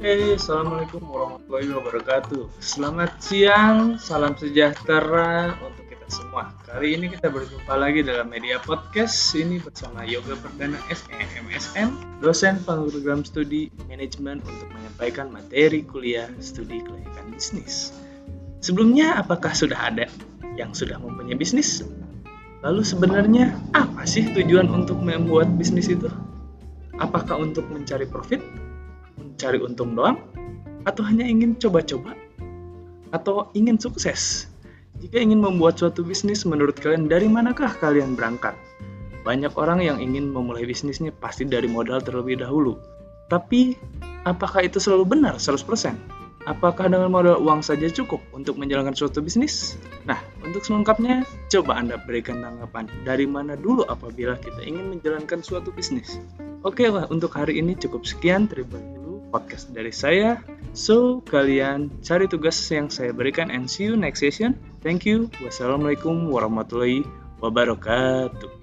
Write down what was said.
Oke, Assalamualaikum warahmatullahi wabarakatuh. Selamat siang, salam sejahtera untuk kita semua. Kali ini kita berjumpa lagi dalam media podcast ini bersama Yoga Perdana SEMSM, dosen program studi manajemen untuk menyampaikan materi kuliah studi kelayakan bisnis. Sebelumnya, apakah sudah ada yang sudah mempunyai bisnis? Lalu sebenarnya apa sih tujuan untuk membuat bisnis itu? Apakah untuk mencari profit cari untung doang? Atau hanya ingin coba-coba? Atau ingin sukses? Jika ingin membuat suatu bisnis, menurut kalian dari manakah kalian berangkat? Banyak orang yang ingin memulai bisnisnya pasti dari modal terlebih dahulu. Tapi, apakah itu selalu benar 100%? Apakah dengan modal uang saja cukup untuk menjalankan suatu bisnis? Nah, untuk selengkapnya, coba Anda berikan tanggapan dari mana dulu apabila kita ingin menjalankan suatu bisnis. Oke lah, untuk hari ini cukup sekian. Terima kasih podcast dari saya. So, kalian cari tugas yang saya berikan and see you next session. Thank you. Wassalamualaikum warahmatullahi wabarakatuh.